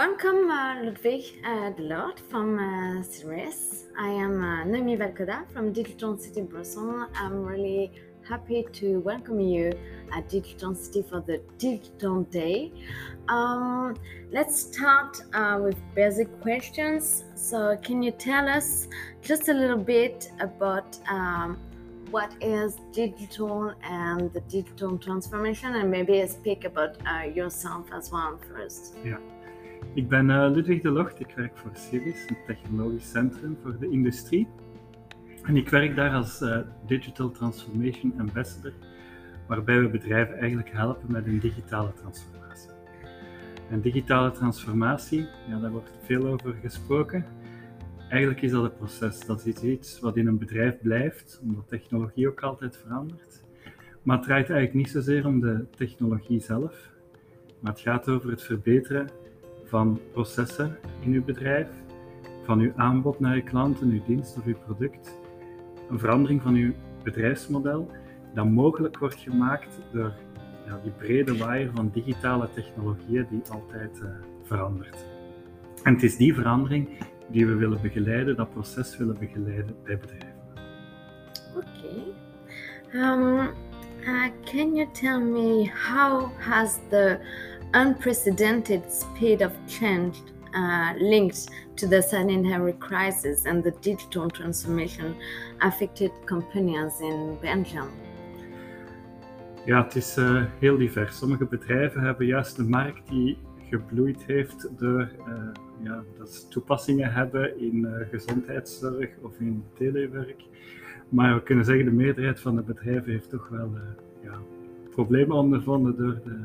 Welcome, uh, Ludwig uh, Delort from uh, CRS. I am uh, Noemi Valkoda from Digital City Brussels. I'm really happy to welcome you at Digital City for the Digital Day. Um, let's start uh, with basic questions. So, can you tell us just a little bit about um, what is digital and the digital transformation, and maybe speak about uh, yourself as well first? Ja. Ik ben uh, Ludwig de Locht, ik werk voor CIRIS, een technologisch centrum voor de industrie. En ik werk daar als uh, Digital Transformation Ambassador, waarbij we bedrijven eigenlijk helpen met een digitale transformatie. En digitale transformatie, ja, daar wordt veel over gesproken. Eigenlijk is dat een proces, dat is iets wat in een bedrijf blijft, omdat technologie ook altijd verandert. Maar het draait eigenlijk niet zozeer om de technologie zelf, maar het gaat over het verbeteren van processen in uw bedrijf, van uw aanbod naar uw klanten, uw dienst of uw product. Een verandering van uw bedrijfsmodel dat mogelijk wordt gemaakt door ja, die brede waaier van digitale technologieën die altijd uh, verandert. En het is die verandering die we willen begeleiden, dat proces willen begeleiden bij bedrijven. Oké. Okay. Um, uh, can you tell me how has the unprecedented speed of change uh, linked to the sanitary crisis and the digital transformation affected companies in Belgium? Ja, het is uh, heel divers. Sommige bedrijven hebben juist een markt die gebloeid heeft door uh, ja, dat ze toepassingen hebben in uh, gezondheidszorg of in telewerk. Maar we kunnen zeggen, de meerderheid van de bedrijven heeft toch wel ja, problemen ondervonden door de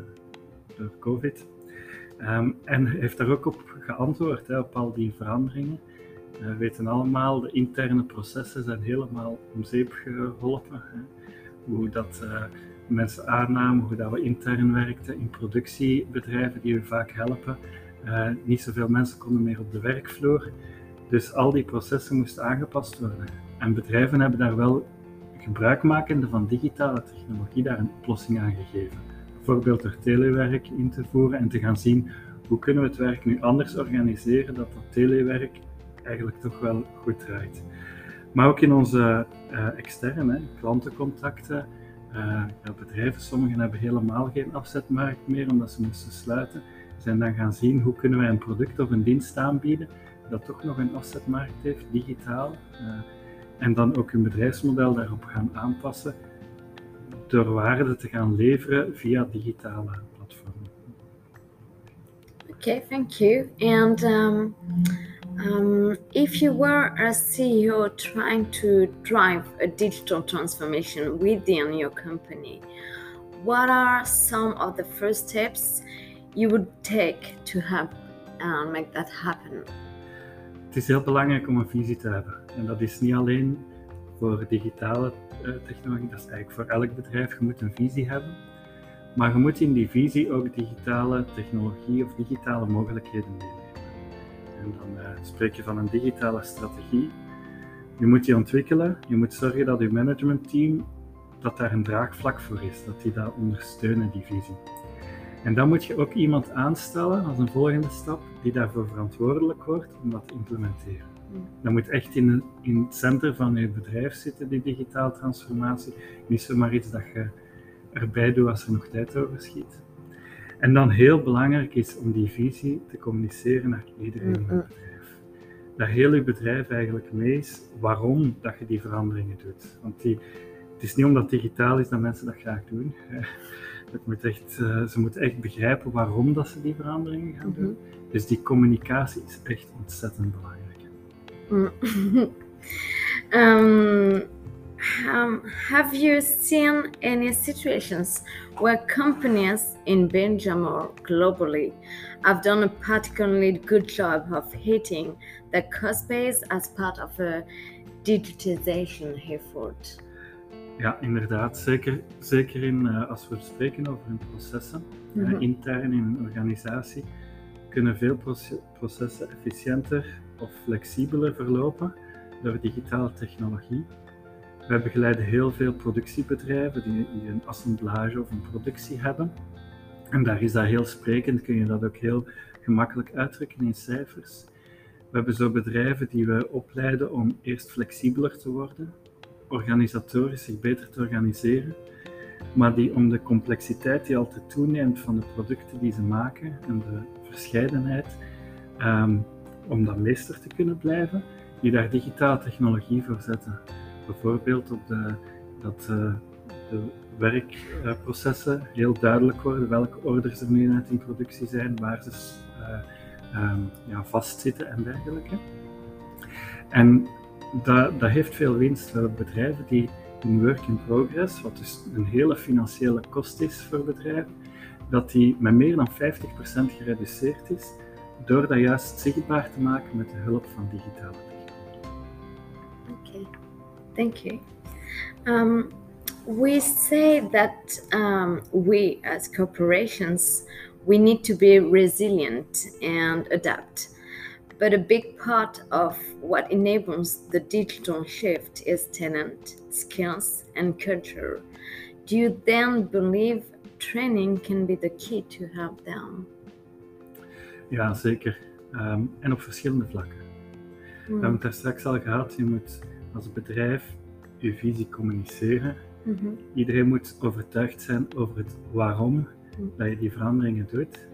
door COVID. Um, en heeft daar ook op geantwoord, hè, op al die veranderingen. Uh, we weten allemaal, de interne processen zijn helemaal om zeep geholpen. Hè. Hoe dat uh, mensen aannamen, hoe dat we intern werkten in productiebedrijven die we vaak helpen. Uh, niet zoveel mensen konden meer op de werkvloer. Dus al die processen moesten aangepast worden. En bedrijven hebben daar wel gebruikmakende van digitale technologie daar een oplossing aan gegeven bijvoorbeeld door telewerk in te voeren en te gaan zien hoe kunnen we het werk nu anders organiseren dat dat telewerk eigenlijk toch wel goed draait. Maar ook in onze uh, externe klantencontacten, uh, ja, bedrijven, sommigen hebben helemaal geen afzetmarkt meer omdat ze moesten sluiten, zijn dan gaan zien hoe kunnen wij een product of een dienst aanbieden dat toch nog een afzetmarkt heeft, digitaal, uh, en dan ook hun bedrijfsmodel daarop gaan aanpassen door waarde te gaan leveren via digitale platformen. Okay, thank you. And um, um, if you were a CEO trying to drive a digital transformation within your company, what are some of the first steps you would take to have uh, make that happen? Het is heel belangrijk om een visie te hebben. En dat is niet alleen voor digitale technologie, dat is eigenlijk voor elk bedrijf. Je moet een visie hebben, maar je moet in die visie ook digitale technologie of digitale mogelijkheden meenemen. En dan uh, spreek je van een digitale strategie. Je moet die ontwikkelen, je moet zorgen dat je managementteam dat daar een draagvlak voor is, dat die dat ondersteunen, die visie. En dan moet je ook iemand aanstellen als een volgende stap die daarvoor verantwoordelijk wordt om dat te implementeren. Dat moet echt in, in het centrum van je bedrijf zitten, die digitale transformatie. Niet zomaar iets dat je erbij doet als er nog tijd over schiet. En dan heel belangrijk is om die visie te communiceren naar iedereen in het bedrijf. Dat heel je bedrijf eigenlijk mee is waarom dat je die veranderingen doet. Want die, het is niet omdat het digitaal is dat mensen dat graag doen. Het moet echt, uh, ze moeten echt begrijpen waarom dat ze die veranderingen gaan doen. Mm -hmm. Dus die communicatie is echt ontzettend belangrijk. um, um, have you seen any situations where companies in Belgium or globally have done a particularly good job of hitting the cost base as part of a digitization effort? Ja, inderdaad. Zeker, zeker in, uh, als we spreken over hun processen, mm -hmm. uh, intern in een organisatie, kunnen veel processen efficiënter of flexibeler verlopen door digitale technologie. Wij begeleiden heel veel productiebedrijven die, een assemblage of een productie hebben. En daar is dat heel sprekend, kun je dat ook heel gemakkelijk uitdrukken in cijfers. We hebben zo bedrijven die we opleiden om eerst flexibeler te worden, organisatorisch zich beter te organiseren, maar die om de complexiteit die altijd toeneemt van de producten die ze maken en de verscheidenheid, um, om dan meester te kunnen blijven, die daar digitale technologie voor zetten. Bijvoorbeeld op de, dat uh, de werkprocessen heel duidelijk worden, welke orders er nu net in productie zijn, waar ze uh, um, ja, vastzitten en dergelijke. En dat, dat heeft veel winst voor bedrijven die hun work in progress, wat dus een hele financiële kost is voor bedrijven, dat die met meer dan 50% gereduceerd is door dat juist zichtbaar te maken met de hulp van digitale technologie. Oké, okay. thank you. Um, we say that um, we as corporations we need to be resilient and adapt. But a big part of what enables the digital shift is talent, skills, and culture. Do you then believe training can be the key to help them? Ja, zeker. Um, en op verschillende vlakken. Mm. We hebben het daar straks al gehad. Je moet als bedrijf je visie communiceren. Mm -hmm. Iedereen moet overtuigd zijn over het waarom mm. dat je die veranderingen doet.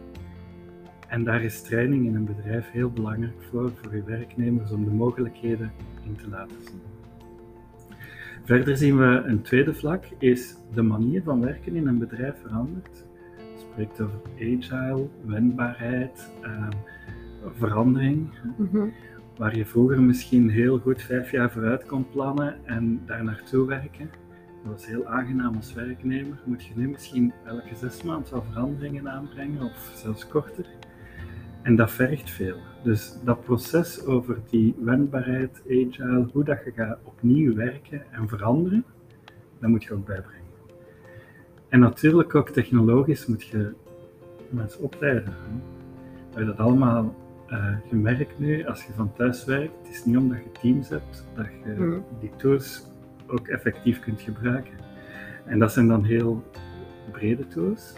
En daar is training in een bedrijf heel belangrijk voor, voor je werknemers, om de mogelijkheden in te laten zien. Verder zien we een tweede vlak, is de manier van werken in een bedrijf verandert. Het spreekt over agile, wendbaarheid, uh, verandering. Mhm. Waar je vroeger misschien heel goed vijf jaar vooruit kon plannen en daar naartoe werken. Dat was heel aangenaam als werknemer. Moet je nu misschien elke zes maanden wel veranderingen aanbrengen of zelfs korter. En dat vergt veel. Dus dat proces over die wendbaarheid, agile, hoe dat je gaat opnieuw werken en veranderen, dat moet je ook bijbrengen. En natuurlijk ook technologisch moet je mensen opleiden. We hebben dat allemaal uh, gemerkt nu, als je van thuis werkt, het is niet omdat je teams hebt, dat je hmm. die tools ook effectief kunt gebruiken. En dat zijn dan heel brede tools.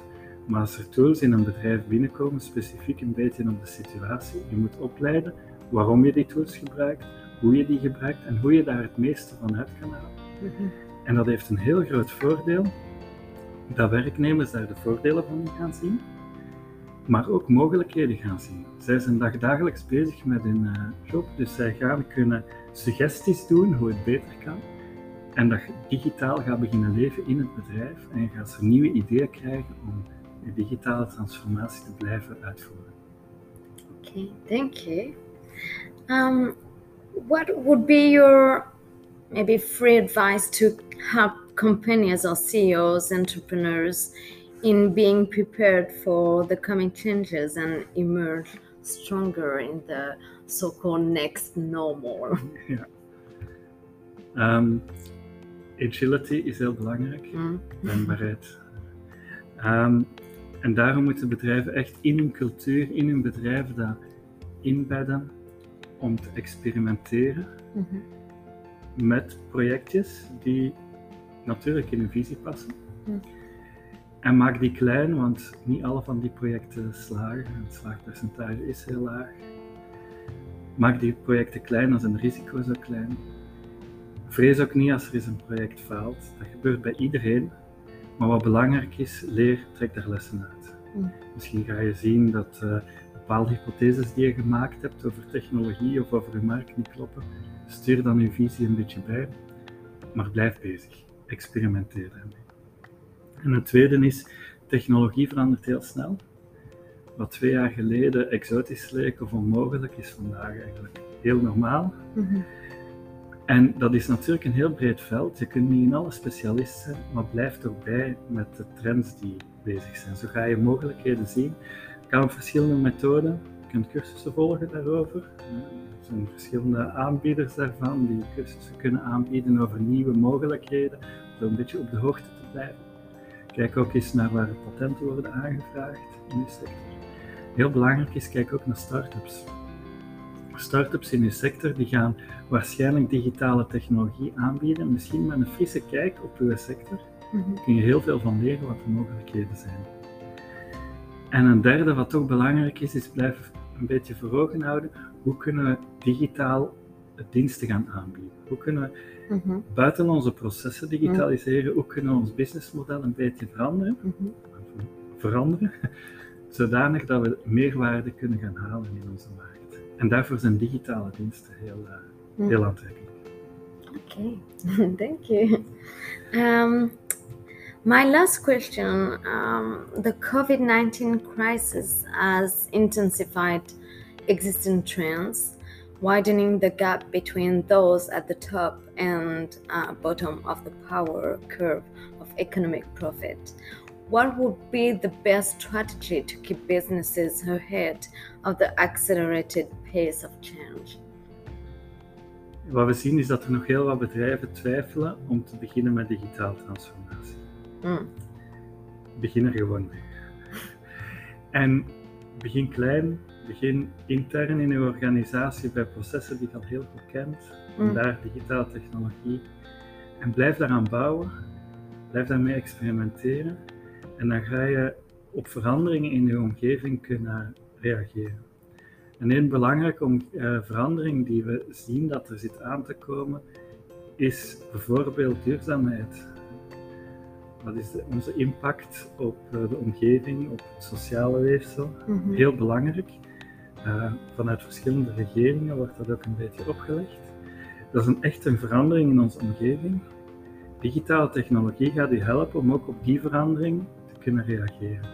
Maar als er tools in een bedrijf binnenkomen, specifiek een beetje op de situatie, je moet opleiden waarom je die tools gebruikt, hoe je die gebruikt en hoe je daar het meeste van uit kan halen. Mhm. En dat heeft een heel groot voordeel, dat werknemers daar de voordelen van gaan zien, maar ook mogelijkheden gaan zien. Zij zijn dag dagelijks bezig met hun uh, job, dus zij gaan kunnen suggesties doen hoe het beter kan. En dat digitaal gaat beginnen leven in het bedrijf en je gaat ze nieuwe ideeën krijgen om de digitale transformatie te blijven uitvoeren. Okay, thank you. Um, what would be your maybe free advice to help companies or CEOs, entrepreneurs in being prepared for the coming changes and emerge stronger in the so-called next normal? Ja. Um, agility is heel belangrijk. Mm. Wendbaarheid. Um, En daarom moeten bedrijven echt in hun cultuur, in hun bedrijf dat inbedden om te experimenteren mhm. met projectjes die natuurlijk in hun visie passen. Mhm. En maak die klein, want niet alle van die projecten slagen. Het slaagpercentage is heel laag. Maak die projecten klein als een risico zo klein. Vrees ook niet als er eens een project faalt. Dat gebeurt bij iedereen. Maar wat belangrijk is, leer, trek daar lessen uit. Mm. Misschien ga je zien dat uh, bepaalde hypotheses die je gemaakt hebt over technologie of over je markt niet kloppen. Stuur dan je visie een beetje bij, maar blijf bezig. Experimenteer daarmee. En het tweede is, technologie verandert heel snel. Wat twee jaar geleden exotisch leek of onmogelijk, is vandaag eigenlijk heel normaal. Mm en dat is natuurlijk een heel breed veld. Je kunt niet in alle specialist zijn, maar blijf erbij met de trends die bezig zijn. Zo ga je mogelijkheden zien. Je kan op verschillende methoden. Je kunt cursussen volgen daarover. Er zijn verschillende aanbieders daarvan die cursussen kunnen aanbieden over nieuwe mogelijkheden, om een beetje op de hoogte te blijven. Kijk ook eens naar waar patenten worden aangevraagd in de sector. Heel belangrijk is, kijk ook naar start-ups start-ups in uw sector die gaan waarschijnlijk digitale technologie aanbieden. Misschien met een frisse kijk op uw sector mm kun je heel veel van leren wat de mogelijkheden zijn. En een derde, wat toch belangrijk is, is blijf een beetje voor ogen houden. Hoe kunnen we digitaal diensten gaan aanbieden? Hoe kunnen we Mhm, buiten onze processen digitaliseren, hoe kunnen we ons businessmodel een beetje veranderen? mhm. veranderen, zodanig dat we meerwaarde kunnen gaan halen in onze markt. En daarvoor zijn digitale diensten heel, eh, heel aantrekkelijk. Okay, thank you. Um, my last question um, the COVID 19 crisis has intensified existing trends, widening the gap between those at the top and uh, bottom of the power curve of economic profit. What would be the best strategy to keep businesses ahead of the accelerated pace of change? Wat we zien is dat er nog heel wat bedrijven twijfelen om te beginnen met digitale transformatie. Mm, Begin er gewoon mee. En begin klein, begin intern in uw organisatie bij processen die je al heel goed kent. Mm. Vandaar digitale technologie. En blijf daaraan bouwen, blijf daarmee experimenteren. En dan ga je op veranderingen in je omgeving kunnen reageren. En een belangrijke om, eh, verandering die we zien dat er zit aan te komen, is bijvoorbeeld duurzaamheid. Wat is de- onze impact op eh, de omgeving, op het sociale weefsel? mhm. Heel belangrijk. Eh, vanuit verschillende regeringen wordt dat ook een beetje opgelegd. Dat is een, echt een verandering in onze omgeving. Digitale technologie gaat u helpen om ook op die verandering te kunnen reageren.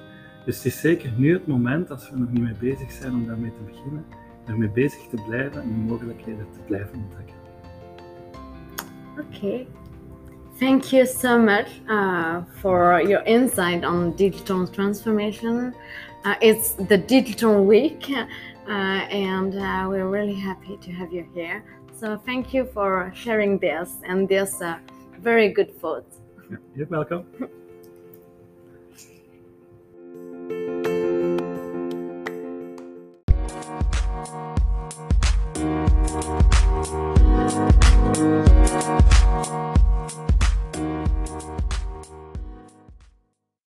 Dus het is zeker nu het moment, als we nog niet mee bezig zijn, om daarmee te beginnen, ermee bezig te blijven en de mogelijkheden te blijven ontdekken. Okay. Thank you so much uh, for your insight on digital transformation. Uh, it's the Digital Week, and uh, we're really happy to have you here. So, thank you for sharing this and this uh, very good thoughts. You're welcome.